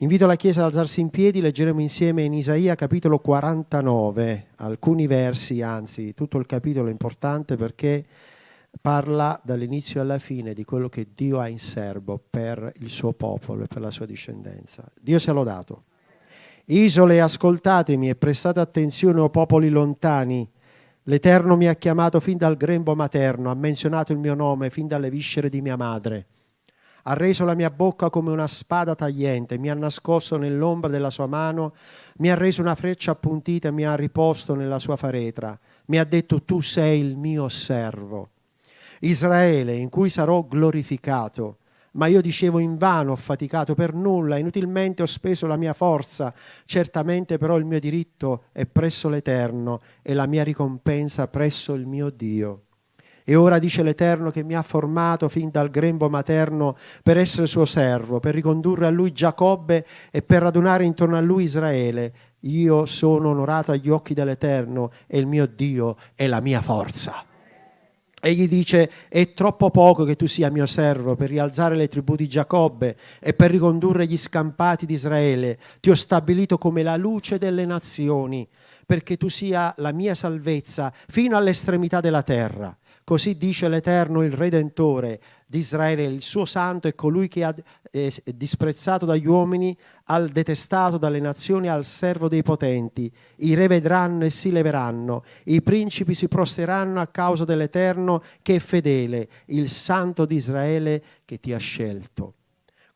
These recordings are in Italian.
Invito la Chiesa ad alzarsi in piedi, leggeremo insieme in Isaia capitolo 49, alcuni versi, anzi tutto il capitolo è importante perché parla dall'inizio alla fine di quello che Dio ha in serbo per il suo popolo e per la sua discendenza. Dio sia lodato. Isole, ascoltatemi e prestate attenzione, o popoli lontani. L'Eterno mi ha chiamato fin dal grembo materno, ha menzionato il mio nome fin dalle viscere di mia madre ha reso la mia bocca come una spada tagliente, mi ha nascosto nell'ombra della sua mano, mi ha reso una freccia appuntita e mi ha riposto nella sua faretra. Mi ha detto tu sei il mio servo. Israele, in cui sarò glorificato. Ma io dicevo invano, ho faticato per nulla, inutilmente ho speso la mia forza. Certamente però il mio diritto è presso l'Eterno e la mia ricompensa presso il mio Dio. E ora dice l'Eterno che mi ha formato fin dal grembo materno per essere suo servo, per ricondurre a lui Giacobbe e per radunare intorno a lui Israele. Io sono onorato agli occhi dell'Eterno e il mio Dio è la mia forza. Egli dice, è troppo poco che tu sia mio servo per rialzare le tribù di Giacobbe e per ricondurre gli scampati di Israele. Ti ho stabilito come la luce delle nazioni, perché tu sia la mia salvezza fino all'estremità della terra. Così dice l'Eterno, il Redentore di Israele, il suo santo è colui che ha eh, disprezzato dagli uomini, al detestato dalle nazioni, al servo dei potenti. I re vedranno e si leveranno, i principi si prosteranno a causa dell'Eterno che è fedele, il santo di Israele che ti ha scelto.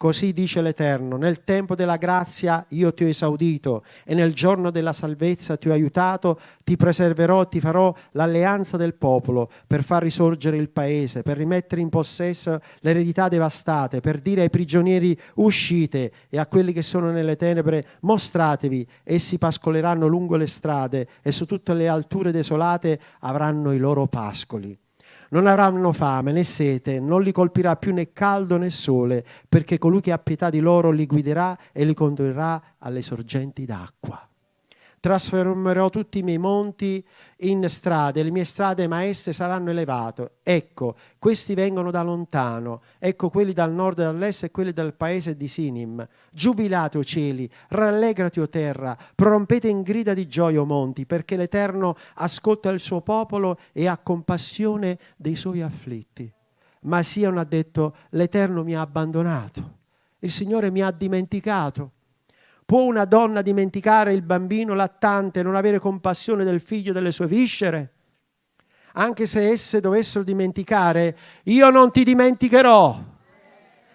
Così dice l'Eterno, nel tempo della grazia io ti ho esaudito e nel giorno della salvezza ti ho aiutato, ti preserverò, ti farò l'alleanza del popolo per far risorgere il paese, per rimettere in possesso le eredità devastate, per dire ai prigionieri uscite e a quelli che sono nelle tenebre mostratevi, essi pascoleranno lungo le strade e su tutte le alture desolate avranno i loro pascoli. Non avranno fame né sete, non li colpirà più né caldo né sole, perché colui che ha pietà di loro li guiderà e li condurrà alle sorgenti d'acqua trasformerò tutti i miei monti in strade, le mie strade maestre saranno elevate. Ecco, questi vengono da lontano, ecco quelli dal nord e dall'est e quelli dal paese di Sinim. Giubilate, o cieli, rallegrati, o terra, prorompete in grida di gioia, o monti, perché l'Eterno ascolta il suo popolo e ha compassione dei suoi afflitti. Ma Sion ha detto, l'Eterno mi ha abbandonato, il Signore mi ha dimenticato. Può una donna dimenticare il bambino lattante e non avere compassione del figlio delle sue viscere? Anche se esse dovessero dimenticare, io non ti dimenticherò.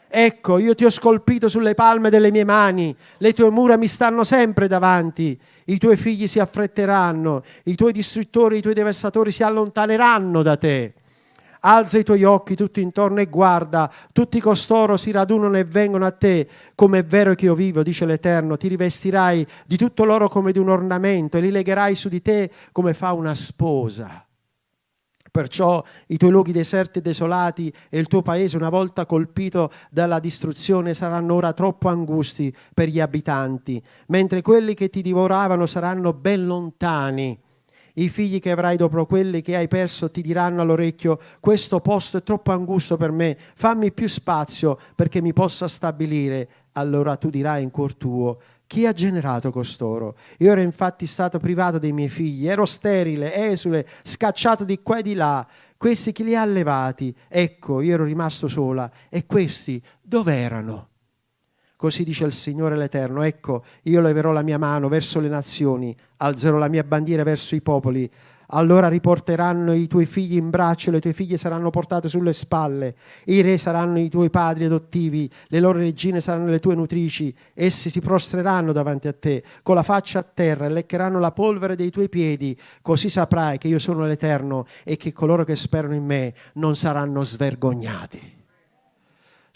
Ecco, io ti ho scolpito sulle palme delle mie mani, le tue mura mi stanno sempre davanti, i tuoi figli si affretteranno, i tuoi distruttori, i tuoi devastatori si allontaneranno da te. Alza i tuoi occhi tutto intorno e guarda, tutti costoro si radunano e vengono a te, come è vero che io vivo, dice l'Eterno, ti rivestirai di tutto loro come di un ornamento e li legherai su di te come fa una sposa. Perciò i tuoi luoghi deserti e desolati e il tuo paese, una volta colpito dalla distruzione, saranno ora troppo angusti per gli abitanti, mentre quelli che ti divoravano saranno ben lontani i figli che avrai dopo quelli che hai perso ti diranno all'orecchio, questo posto è troppo angusto per me, fammi più spazio perché mi possa stabilire. Allora tu dirai in cuor tuo, chi ha generato costoro? Io ero infatti stato privato dei miei figli, ero sterile, esule, scacciato di qua e di là. Questi chi li ha allevati? Ecco, io ero rimasto sola. E questi dove erano? Così dice il Signore l'Eterno, ecco, io leverò la mia mano verso le nazioni, alzerò la mia bandiera verso i popoli, allora riporteranno i tuoi figli in braccio, le tue figlie saranno portate sulle spalle, i re saranno i tuoi padri adottivi, le loro regine saranno le tue nutrici, essi si prostreranno davanti a te, con la faccia a terra, e leccheranno la polvere dei tuoi piedi, così saprai che io sono l'Eterno e che coloro che sperano in me non saranno svergognati.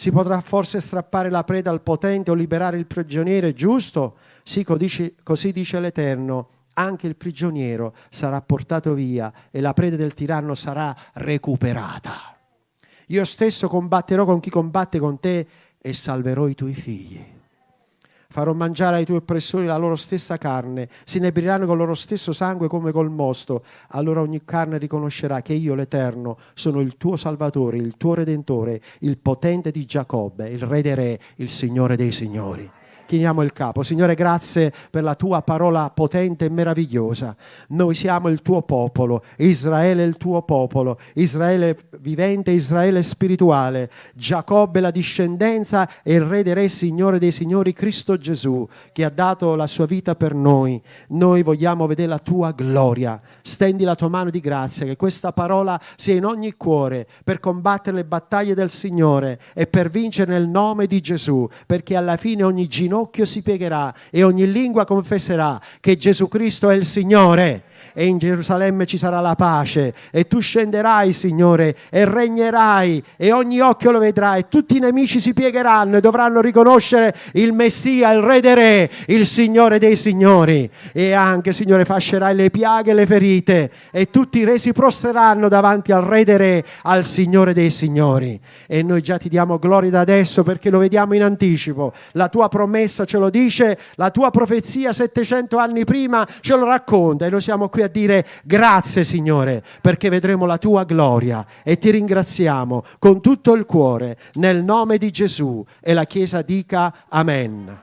Si potrà forse strappare la preda al potente o liberare il prigioniero, giusto? Sì, così dice l'Eterno. Anche il prigioniero sarà portato via e la preda del tiranno sarà recuperata. Io stesso combatterò con chi combatte con te e salverò i tuoi figli farò mangiare ai tuoi oppressori la loro stessa carne, si inebriranno con il loro stesso sangue come col mosto. Allora ogni carne riconoscerà che io, l'Eterno, sono il tuo Salvatore, il tuo Redentore, il potente di Giacobbe, il Re dei Re, il Signore dei Signori. Chiniamo il capo. Signore, grazie per la tua parola potente e meravigliosa. Noi siamo il tuo popolo, Israele è il tuo popolo, Israele vivente, Israele spirituale, Giacobbe la discendenza e il re dei re, Signore dei signori, Cristo Gesù, che ha dato la sua vita per noi. Noi vogliamo vedere la tua gloria. Stendi la tua mano di grazia, che questa parola sia in ogni cuore per combattere le battaglie del Signore e per vincere nel nome di Gesù, perché alla fine ogni ginocchio si piegherà e ogni lingua confesserà che Gesù Cristo è il Signore. E in Gerusalemme ci sarà la pace. E tu scenderai, Signore, e regnerai e ogni occhio lo vedrà e tutti i nemici si piegheranno e dovranno riconoscere il Messia, il Re dei Re, il Signore dei Signori. E anche, Signore, fascerai le piaghe e le ferite e tutti i re si prostreranno davanti al Re dei Re, al Signore dei Signori. E noi già ti diamo gloria da adesso perché lo vediamo in anticipo, la tua promessa ce lo dice, la tua profezia 700 anni prima ce lo racconta e noi siamo qui a dire grazie Signore perché vedremo la tua gloria e ti ringraziamo con tutto il cuore nel nome di Gesù e la Chiesa dica amen.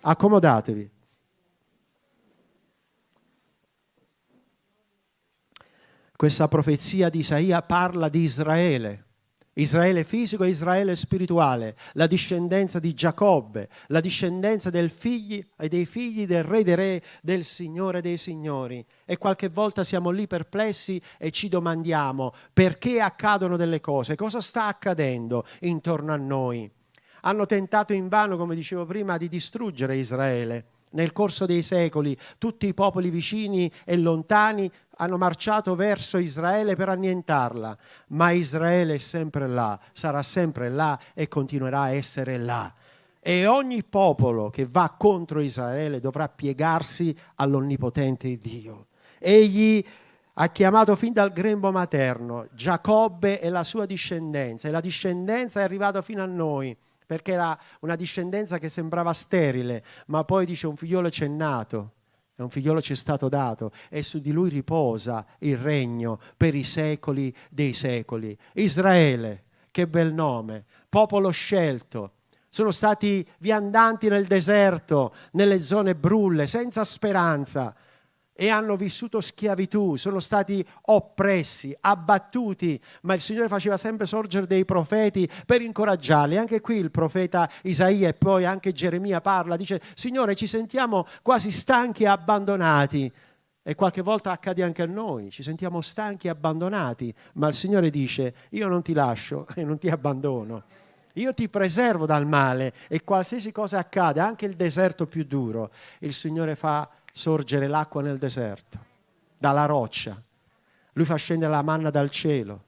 Accomodatevi. Questa profezia di Isaia parla di Israele Israele fisico e Israele spirituale, la discendenza di Giacobbe, la discendenza del figli e dei figli del re dei re, del Signore dei signori. E qualche volta siamo lì perplessi e ci domandiamo perché accadono delle cose, cosa sta accadendo intorno a noi. Hanno tentato invano, come dicevo prima, di distruggere Israele nel corso dei secoli tutti i popoli vicini e lontani hanno marciato verso Israele per annientarla, ma Israele è sempre là, sarà sempre là e continuerà a essere là. E ogni popolo che va contro Israele dovrà piegarsi all'onnipotente Dio. Egli ha chiamato fin dal grembo materno Giacobbe e la sua discendenza, e la discendenza è arrivata fino a noi perché era una discendenza che sembrava sterile, ma poi dice un figliolo c'è nato, e un figliolo ci è stato dato e su di lui riposa il regno per i secoli dei secoli. Israele, che bel nome, popolo scelto. Sono stati viandanti nel deserto, nelle zone brulle, senza speranza, e hanno vissuto schiavitù, sono stati oppressi, abbattuti, ma il Signore faceva sempre sorgere dei profeti per incoraggiarli. Anche qui il profeta Isaia e poi anche Geremia parla, dice Signore ci sentiamo quasi stanchi e abbandonati. E qualche volta accade anche a noi, ci sentiamo stanchi e abbandonati, ma il Signore dice io non ti lascio e non ti abbandono. Io ti preservo dal male e qualsiasi cosa accade, anche il deserto più duro, il Signore fa sorgere l'acqua nel deserto, dalla roccia. Lui fa scendere la manna dal cielo.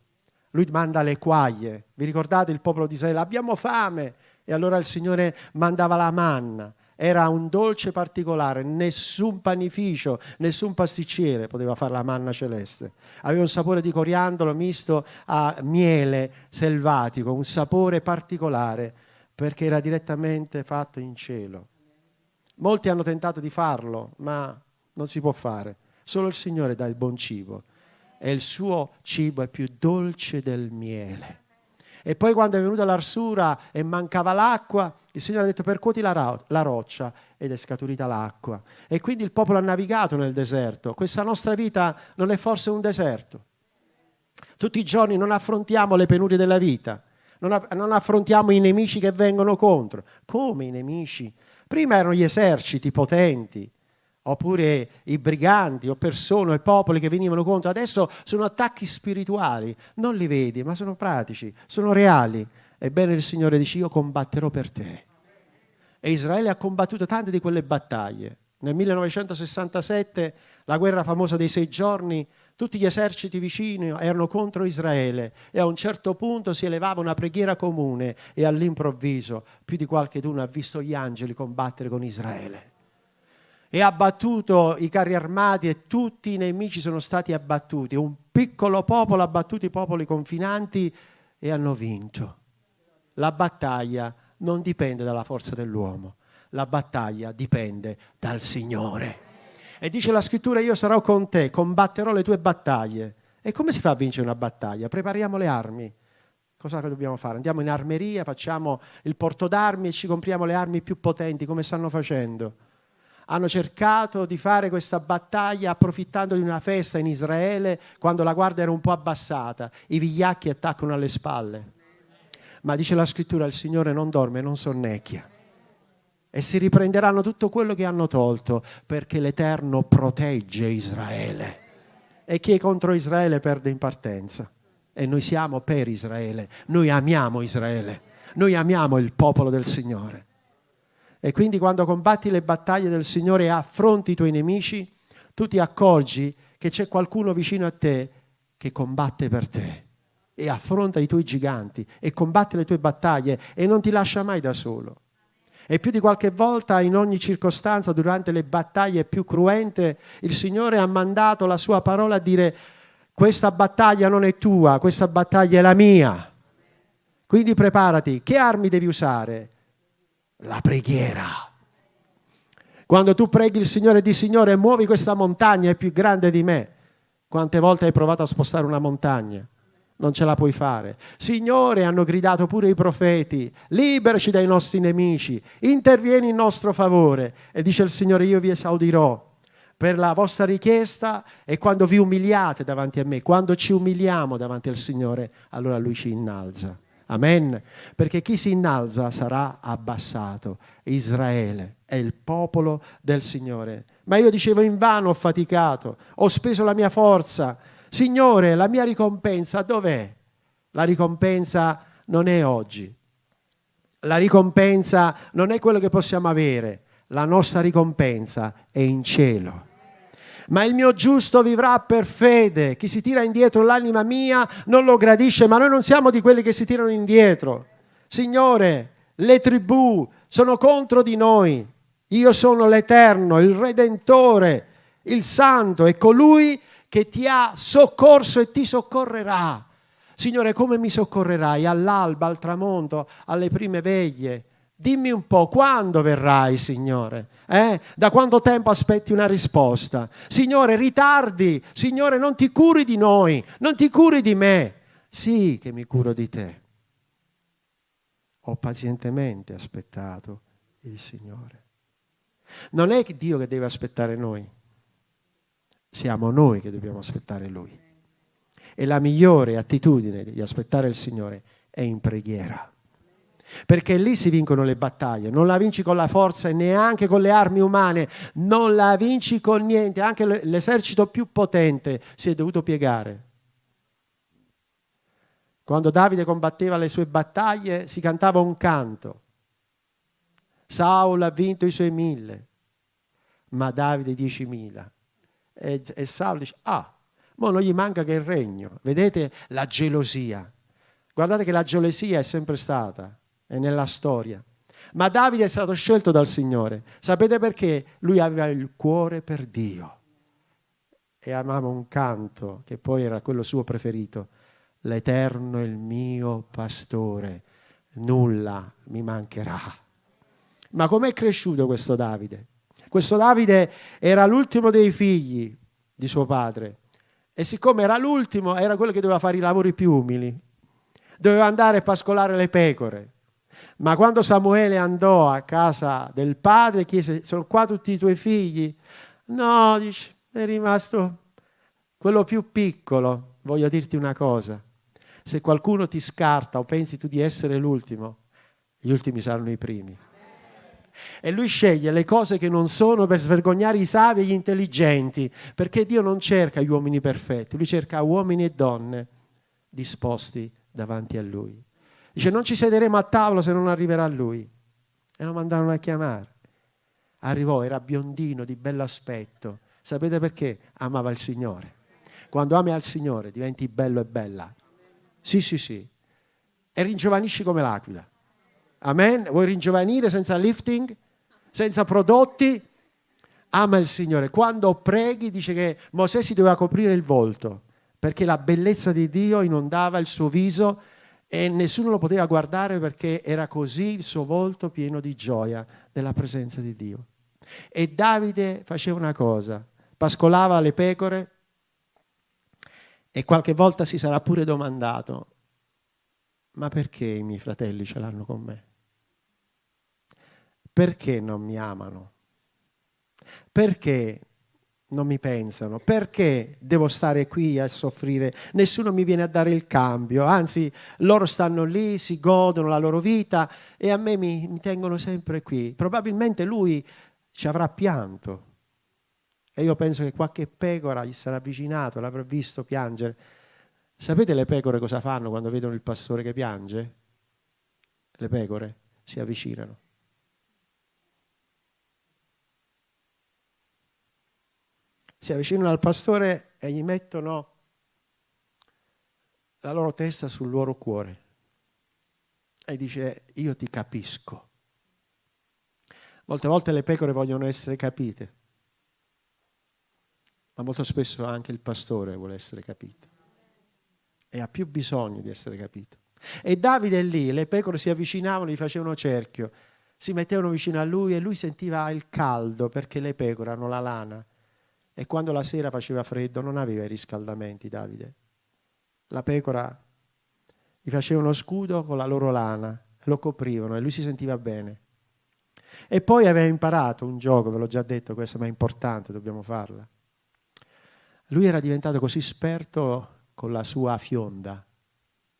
Lui manda le quaglie. Vi ricordate il popolo di Israele? Abbiamo fame. E allora il Signore mandava la manna. Era un dolce particolare, nessun panificio, nessun pasticcere poteva fare la manna celeste. Aveva un sapore di coriandolo misto a miele selvatico, un sapore particolare perché era direttamente fatto in cielo. Molti hanno tentato di farlo, ma non si può fare. Solo il Signore dà il buon cibo e il suo cibo è più dolce del miele. E poi quando è venuta l'arsura e mancava l'acqua, il Signore ha detto percuoti la, ro- la roccia ed è scaturita l'acqua. E quindi il popolo ha navigato nel deserto. Questa nostra vita non è forse un deserto. Tutti i giorni non affrontiamo le penurie della vita, non, a- non affrontiamo i nemici che vengono contro. Come i nemici? Prima erano gli eserciti potenti, oppure i briganti o persone o popoli che venivano contro, adesso sono attacchi spirituali, non li vedi, ma sono pratici, sono reali. Ebbene il Signore dice io combatterò per te. E Israele ha combattuto tante di quelle battaglie. Nel 1967, la guerra famosa dei sei giorni, tutti gli eserciti vicini erano contro Israele e a un certo punto si elevava una preghiera comune e all'improvviso più di qualche d'uno ha visto gli angeli combattere con Israele. E ha battuto i carri armati e tutti i nemici sono stati abbattuti. Un piccolo popolo ha battuto i popoli confinanti e hanno vinto. La battaglia non dipende dalla forza dell'uomo, la battaglia dipende dal Signore. E dice la scrittura, io sarò con te, combatterò le tue battaglie. E come si fa a vincere una battaglia? Prepariamo le armi. Cosa dobbiamo fare? Andiamo in armeria, facciamo il porto d'armi e ci compriamo le armi più potenti, come stanno facendo. Hanno cercato di fare questa battaglia approfittando di una festa in Israele quando la guardia era un po' abbassata. I vigliacchi attaccano alle spalle. Ma dice la scrittura, il Signore non dorme, non sonnecchia. E si riprenderanno tutto quello che hanno tolto, perché l'Eterno protegge Israele. E chi è contro Israele perde in partenza e noi siamo per Israele, noi amiamo Israele, noi amiamo il popolo del Signore. E quindi quando combatti le battaglie del Signore e affronti i tuoi nemici, tu ti accorgi che c'è qualcuno vicino a te che combatte per te e affronta i tuoi giganti e combatte le tue battaglie e non ti lascia mai da solo. E più di qualche volta in ogni circostanza, durante le battaglie più cruente, il Signore ha mandato la sua parola a dire questa battaglia non è tua, questa battaglia è la mia. Quindi preparati. Che armi devi usare? La preghiera. Quando tu preghi il Signore di Signore, muovi questa montagna, è più grande di me. Quante volte hai provato a spostare una montagna? Non ce la puoi fare. Signore, hanno gridato pure i profeti, liberaci dai nostri nemici, intervieni in nostro favore. E dice il Signore, io vi esaudirò per la vostra richiesta e quando vi umiliate davanti a me, quando ci umiliamo davanti al Signore, allora Lui ci innalza. Amen. Perché chi si innalza sarà abbassato. Israele è il popolo del Signore. Ma io dicevo in vano ho faticato, ho speso la mia forza. Signore, la mia ricompensa dov'è? La ricompensa non è oggi. La ricompensa non è quello che possiamo avere. La nostra ricompensa è in cielo ma il mio giusto vivrà per fede. Chi si tira indietro l'anima mia non lo gradisce, ma noi non siamo di quelli che si tirano indietro. Signore, le tribù sono contro di noi. Io sono l'Eterno, il Redentore, il Santo e colui che ti ha soccorso e ti soccorrerà. Signore, come mi soccorrerai? All'alba, al tramonto, alle prime veglie. Dimmi un po', quando verrai, Signore? Eh? Da quanto tempo aspetti una risposta? Signore, ritardi. Signore, non ti curi di noi, non ti curi di me. Sì che mi curo di te. Ho pazientemente aspettato il Signore. Non è Dio che deve aspettare noi, siamo noi che dobbiamo aspettare Lui. E la migliore attitudine di aspettare il Signore è in preghiera perché lì si vincono le battaglie, non la vinci con la forza e neanche con le armi umane, non la vinci con niente, anche l'esercito più potente si è dovuto piegare. Quando Davide combatteva le sue battaglie si cantava un canto. Saul ha vinto i suoi mille, ma Davide diecimila. E, e Saul dice, ah, ma non gli manca che il regno. Vedete la gelosia. Guardate che la gelosia è sempre stata e nella storia. Ma Davide è stato scelto dal Signore. Sapete perché? Lui aveva il cuore per Dio e amava un canto che poi era quello suo preferito. L'Eterno è il mio pastore, nulla mi mancherà. Ma com'è cresciuto questo Davide? Questo Davide era l'ultimo dei figli di suo padre e siccome era l'ultimo, era quello che doveva fare i lavori più umili. Doveva andare a pascolare le pecore ma quando Samuele andò a casa del padre, chiese, sono qua tutti i tuoi figli? No, dice, è rimasto quello più piccolo. Voglio dirti una cosa, se qualcuno ti scarta o pensi tu di essere l'ultimo, gli ultimi saranno i primi. E lui sceglie le cose che non sono per svergognare i savi e gli intelligenti, perché Dio non cerca gli uomini perfetti, lui cerca uomini e donne disposti davanti a lui. Dice non ci siederemo a tavola se non arriverà lui. E lo mandarono a chiamare. Arrivò, era biondino, di bello aspetto. Sapete perché? Amava il Signore. Quando ami al Signore diventi bello e bella. Sì, sì, sì. E ringiovanisci come l'aquila. Amen? Vuoi ringiovanire senza lifting? Senza prodotti? Ama il Signore. Quando preghi dice che Mosè si doveva coprire il volto perché la bellezza di Dio inondava il suo viso e nessuno lo poteva guardare perché era così il suo volto pieno di gioia della presenza di Dio. E Davide faceva una cosa, pascolava le pecore e qualche volta si sarà pure domandato, ma perché i miei fratelli ce l'hanno con me? Perché non mi amano? Perché non mi pensano? Perché devo stare qui a soffrire? Nessuno mi viene a dare il cambio, anzi loro stanno lì, si godono la loro vita e a me mi, mi tengono sempre qui. Probabilmente lui ci avrà pianto e io penso che qualche pecora gli sarà avvicinato, l'avrà visto piangere. Sapete le pecore cosa fanno quando vedono il pastore che piange? Le pecore si avvicinano si avvicinano al pastore e gli mettono la loro testa sul loro cuore e dice io ti capisco. Molte volte le pecore vogliono essere capite, ma molto spesso anche il pastore vuole essere capito e ha più bisogno di essere capito. E Davide è lì, le pecore si avvicinavano, gli facevano cerchio, si mettevano vicino a lui e lui sentiva il caldo perché le pecore hanno la lana e quando la sera faceva freddo non aveva i riscaldamenti Davide. La pecora gli faceva uno scudo con la loro lana, lo coprivano e lui si sentiva bene. E poi aveva imparato un gioco, ve l'ho già detto questo, ma è importante, dobbiamo farla. Lui era diventato così esperto con la sua fionda,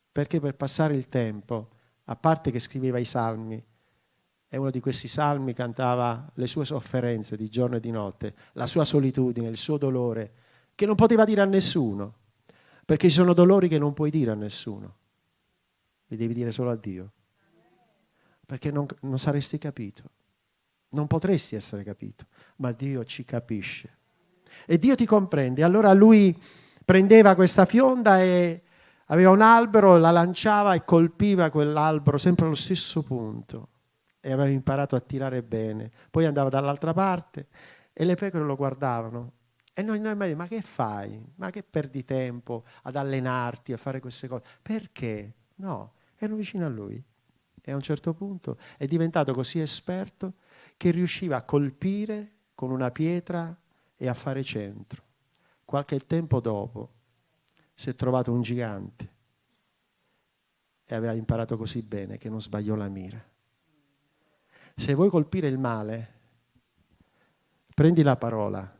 perché per passare il tempo, a parte che scriveva i salmi, e uno di questi salmi cantava le sue sofferenze di giorno e di notte, la sua solitudine, il suo dolore, che non poteva dire a nessuno, perché ci sono dolori che non puoi dire a nessuno, li devi dire solo a Dio, perché non, non saresti capito, non potresti essere capito, ma Dio ci capisce. E Dio ti comprende. Allora lui prendeva questa fionda e aveva un albero, la lanciava e colpiva quell'albero sempre allo stesso punto e aveva imparato a tirare bene. Poi andava dall'altra parte e le pecore lo guardavano. E noi, noi mai ma che fai? Ma che perdi tempo ad allenarti, a fare queste cose? Perché? No, erano vicino a lui. E a un certo punto è diventato così esperto che riusciva a colpire con una pietra e a fare centro. Qualche tempo dopo si è trovato un gigante e aveva imparato così bene che non sbagliò la mira. Se vuoi colpire il male, prendi la parola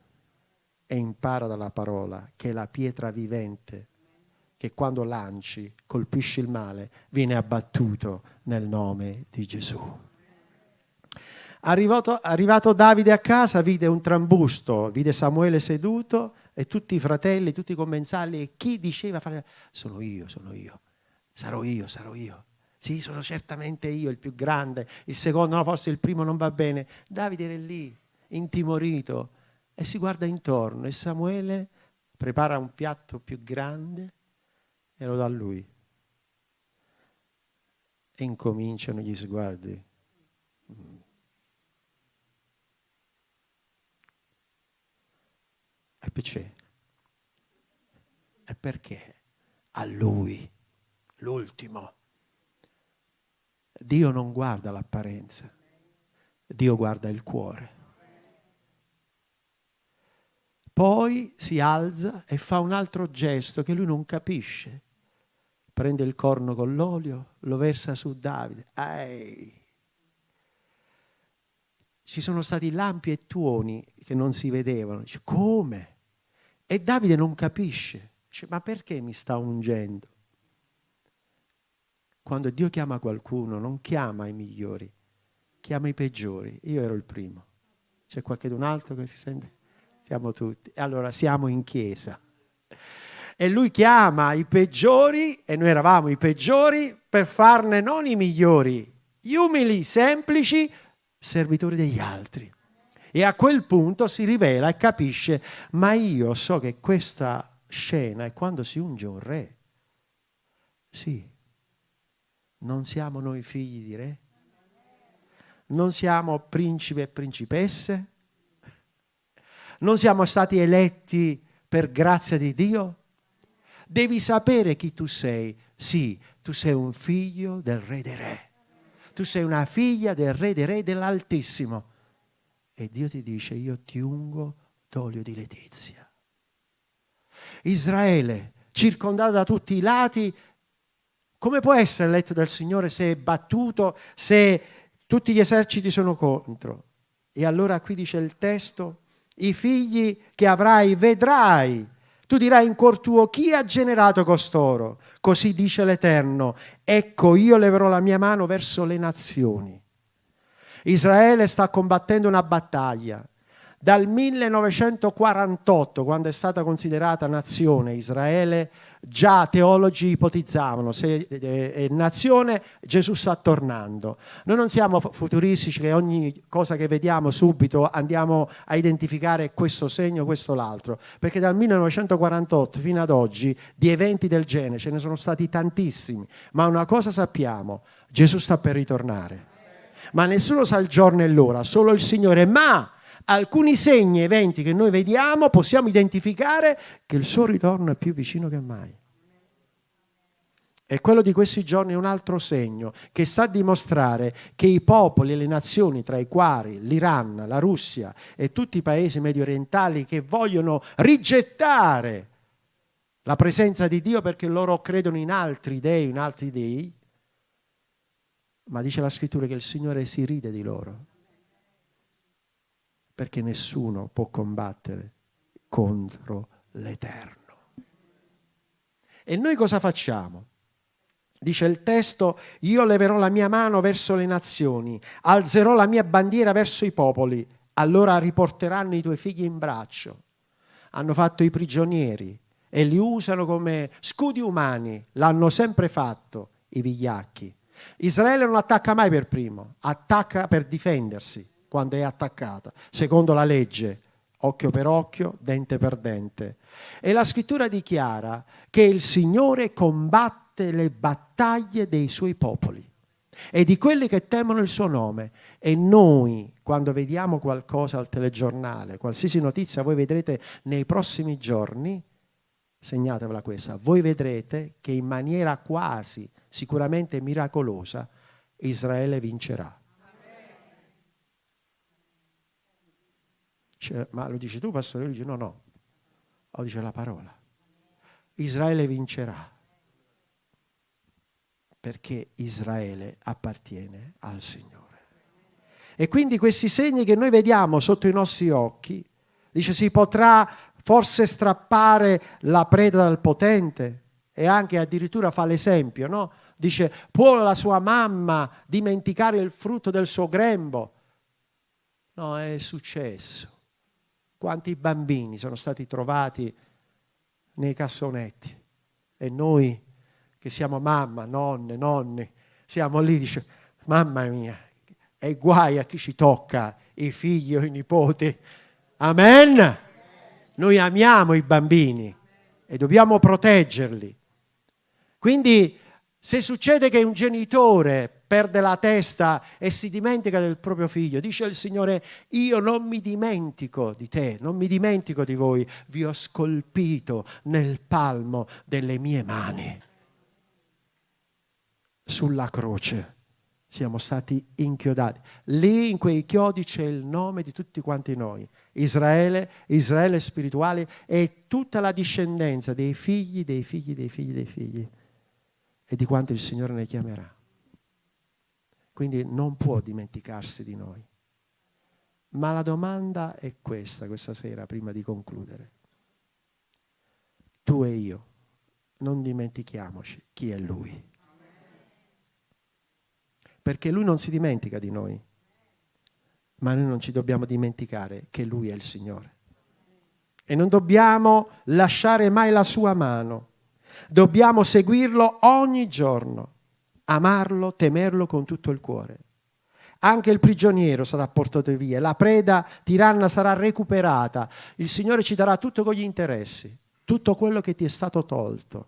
e impara dalla parola che è la pietra vivente che quando lanci, colpisci il male, viene abbattuto nel nome di Gesù. Arrivato, arrivato, Davide a casa, vide un trambusto, vide Samuele seduto e tutti i fratelli, tutti i commensali, e chi diceva, sono io, sono io, sarò io, sarò io. Sì, sono certamente io il più grande, il secondo, no, forse il primo non va bene. Davide era lì, intimorito, e si guarda intorno e Samuele prepara un piatto più grande e lo dà a lui. E incominciano gli sguardi. Perché? E perché? A lui, l'ultimo Dio non guarda l'apparenza, Dio guarda il cuore. Poi si alza e fa un altro gesto che lui non capisce. Prende il corno con l'olio, lo versa su Davide. Ehi. Ci sono stati lampi e tuoni che non si vedevano. Dice, come? E Davide non capisce. Dice, ma perché mi sta ungendo? Quando Dio chiama qualcuno, non chiama i migliori, chiama i peggiori. Io ero il primo. C'è qualcun altro che si sente? Siamo tutti. Allora siamo in chiesa. E lui chiama i peggiori, e noi eravamo i peggiori, per farne non i migliori, gli umili, semplici, servitori degli altri. E a quel punto si rivela e capisce, ma io so che questa scena è quando si unge un re. Sì, non siamo noi figli di re? Non siamo principi e principesse? Non siamo stati eletti per grazia di Dio? Devi sapere chi tu sei. Sì, tu sei un figlio del re dei re. Tu sei una figlia del re dei re dell'Altissimo. E Dio ti dice, io ti ungo d'olio di letizia. Israele, circondato da tutti i lati, Come può essere eletto dal Signore se è battuto, se tutti gli eserciti sono contro? E allora qui dice il testo, i figli che avrai vedrai. Tu dirai in cuor tuo, chi ha generato costoro? Così dice l'Eterno, ecco io leverò la mia mano verso le nazioni. Israele sta combattendo una battaglia dal 1948, quando è stata considerata nazione Israele, già teologi ipotizzavano se è nazione Gesù sta tornando. Noi non siamo futuristici che ogni cosa che vediamo subito andiamo a identificare questo segno, questo l'altro, perché dal 1948 fino ad oggi di eventi del genere ce ne sono stati tantissimi, ma una cosa sappiamo, Gesù sta per ritornare. Ma nessuno sa il giorno e l'ora, solo il Signore, ma alcuni segni e eventi che noi vediamo possiamo identificare che il suo ritorno è più vicino che mai. E quello di questi giorni è un altro segno che sta a dimostrare che i popoli e le nazioni, tra i quali l'Iran, la Russia e tutti i paesi medio orientali che vogliono rigettare la presenza di Dio perché loro credono in altri dei, in altri dei, ma dice la scrittura che il Signore si ride di loro perché nessuno può combattere contro l'Eterno. E noi cosa facciamo? Dice il testo, io leverò la mia mano verso le nazioni, alzerò la mia bandiera verso i popoli, allora riporteranno i tuoi figli in braccio. Hanno fatto i prigionieri e li usano come scudi umani, l'hanno sempre fatto i vigliacchi. Israele non attacca mai per primo, attacca per difendersi quando è attaccata, secondo la legge, occhio per occhio, dente per dente. E la scrittura dichiara che il Signore combatte le battaglie dei suoi popoli e di quelli che temono il suo nome. E noi, quando vediamo qualcosa al telegiornale, qualsiasi notizia voi vedrete nei prossimi giorni, segnatevela questa, voi vedrete che in maniera quasi sicuramente miracolosa Israele vincerà. Dice, ma lo dici tu, pastore? Lui dice, no, no, lo dice la parola. Israele vincerà perché Israele appartiene al Signore. E quindi questi segni che noi vediamo sotto i nostri occhi, dice si potrà forse strappare la preda dal potente e anche addirittura fa l'esempio, no? Dice può la sua mamma dimenticare il frutto del suo grembo? No, è successo. Quanti bambini sono stati trovati nei cassonetti e noi che siamo mamma, nonne, nonni, siamo lì, dice, mamma mia, è guai a chi ci tocca, i figli o i nipoti. Amen. Noi amiamo i bambini e dobbiamo proteggerli. Quindi se succede che un genitore perde la testa e si dimentica del proprio figlio. Dice il Signore, io non mi dimentico di te, non mi dimentico di voi, vi ho scolpito nel palmo delle mie mani. Sulla croce siamo stati inchiodati. Lì in quei chiodi c'è il nome di tutti quanti noi. Israele, Israele spirituale e tutta la discendenza dei figli, dei figli, dei figli, dei figli e di quanto il Signore ne chiamerà. Quindi non può dimenticarsi di noi. Ma la domanda è questa, questa sera, prima di concludere. Tu e io, non dimentichiamoci chi è Lui. Perché Lui non si dimentica di noi, ma noi non ci dobbiamo dimenticare che Lui è il Signore. E non dobbiamo lasciare mai la sua mano. Dobbiamo seguirlo ogni giorno amarlo, temerlo con tutto il cuore. Anche il prigioniero sarà portato via, la preda tiranna sarà recuperata, il Signore ci darà tutto con gli interessi, tutto quello che ti è stato tolto,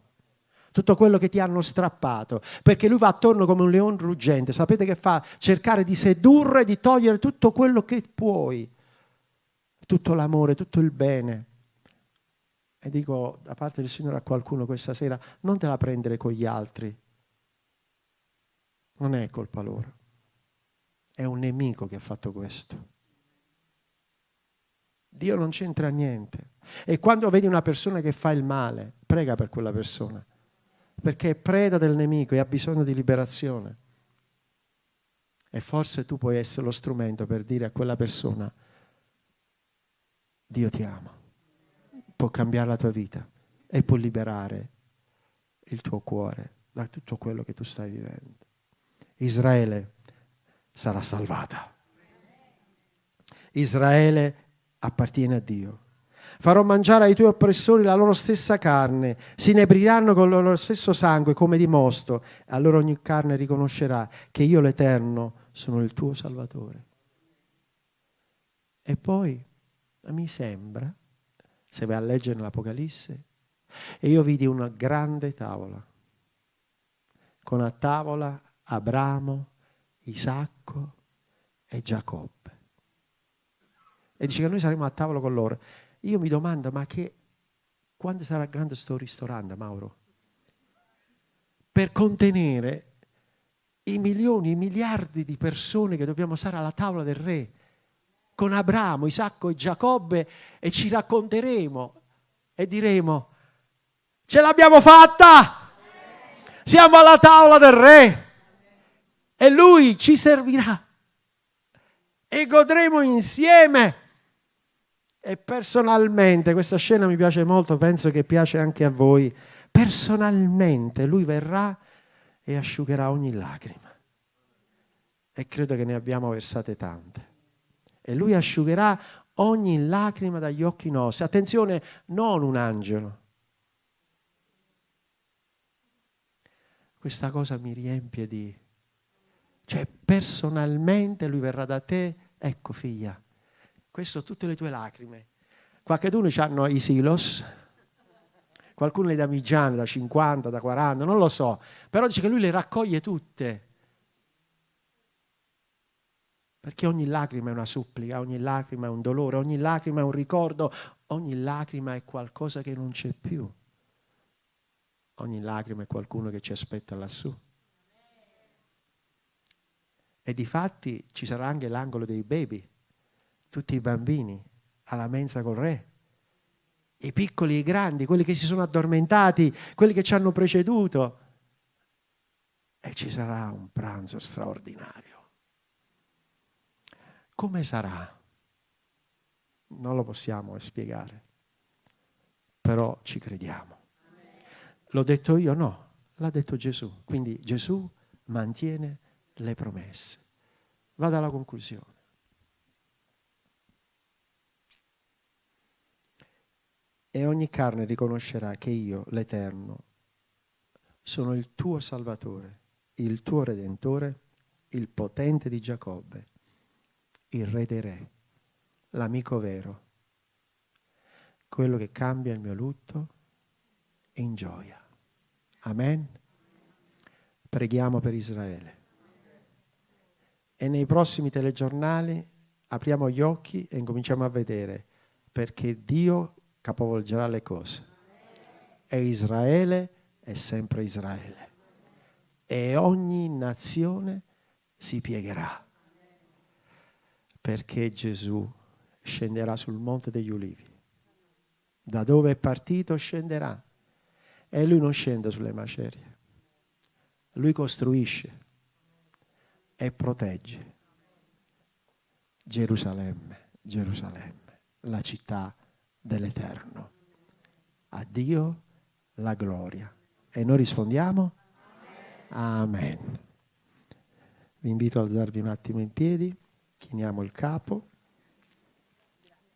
tutto quello che ti hanno strappato, perché lui va attorno come un leone ruggente, sapete che fa? Cercare di sedurre, di togliere tutto quello che puoi, tutto l'amore, tutto il bene. E dico da parte del Signore a qualcuno questa sera, non te la prendere con gli altri, non è colpa loro. È un nemico che ha fatto questo. Dio non c'entra niente. E quando vedi una persona che fa il male, prega per quella persona. perché è preda del nemico e ha bisogno di liberazione. E forse tu puoi essere lo strumento per dire a quella persona, Dio ti ama, può cambiare la tua vita e può liberare il tuo cuore da tutto quello che tu stai vivendo. Israele sarà salvata. Israele appartiene a Dio. Farò mangiare ai tuoi oppressori la loro stessa carne, si inebriranno con il loro stesso sangue come di mosto, allora ogni carne riconoscerà che io l'Eterno sono il tuo Salvatore. E poi mi sembra, se vai a leggere nell'Apocalisse, e io vidi una grande tavola, con a tavola Abramo, Isacco e Giacobbe. E dice che noi saremo a tavola con loro. Io mi domando, ma che quando sarà grande sto ristorante, Mauro? Per contenere i milioni, i miliardi di persone che dobbiamo stare alla tavola del re, con Abramo, Isacco e Giacobbe, e ci racconteremo e diremo, ce l'abbiamo fatta! Siamo alla tavola del re e lui ci servirà e godremo insieme. E personalmente, questa scena mi piace molto, penso che piace anche a voi, personalmente lui verrà e asciugherà ogni lacrima. E credo che ne abbiamo versate tante. E lui asciugherà ogni lacrima dagli occhi nostri. Attenzione, non un angelo. Questa cosa mi riempie di... Cioè, personalmente lui verrà da te, ecco figlia, questo tutte le tue lacrime. Qualcuno hanno i silos, qualcuno le damigiane da 50, da 40, non lo so, però dice che lui le raccoglie tutte. Perché ogni lacrima è una supplica, ogni lacrima è un dolore, ogni lacrima è un ricordo, ogni lacrima è qualcosa che non c'è più. Ogni lacrima è qualcuno che ci aspetta lassù. E di fatti ci sarà anche l'angolo dei baby tutti i bambini alla mensa col re, i piccoli e i grandi, quelli che si sono addormentati, quelli che ci hanno preceduto. E ci sarà un pranzo straordinario. Come sarà? Non lo possiamo spiegare, però ci crediamo. L'ho detto io? No, l'ha detto Gesù. Quindi Gesù mantiene le promesse. Vado alla conclusione. e ogni carne riconoscerà che io, l'Eterno, sono il tuo Salvatore, il tuo Redentore, il potente di Giacobbe, il Re dei Re, l'amico vero, quello che cambia il mio lutto in gioia. Amen. Preghiamo per Israele. E nei prossimi telegiornali apriamo gli occhi e incominciamo a vedere perché Dio capovolgerà le cose. E Israele è sempre Israele. E ogni nazione si piegherà. Perché Gesù scenderà sul monte degli ulivi. Da dove è partito scenderà. E lui non scende sulle macerie. Lui costruisce e protegge Gerusalemme, Gerusalemme, la città dell'Eterno. A Dio la gloria. E noi rispondiamo? Amen. Vi invito ad alzarvi un attimo in piedi, chiniamo il capo.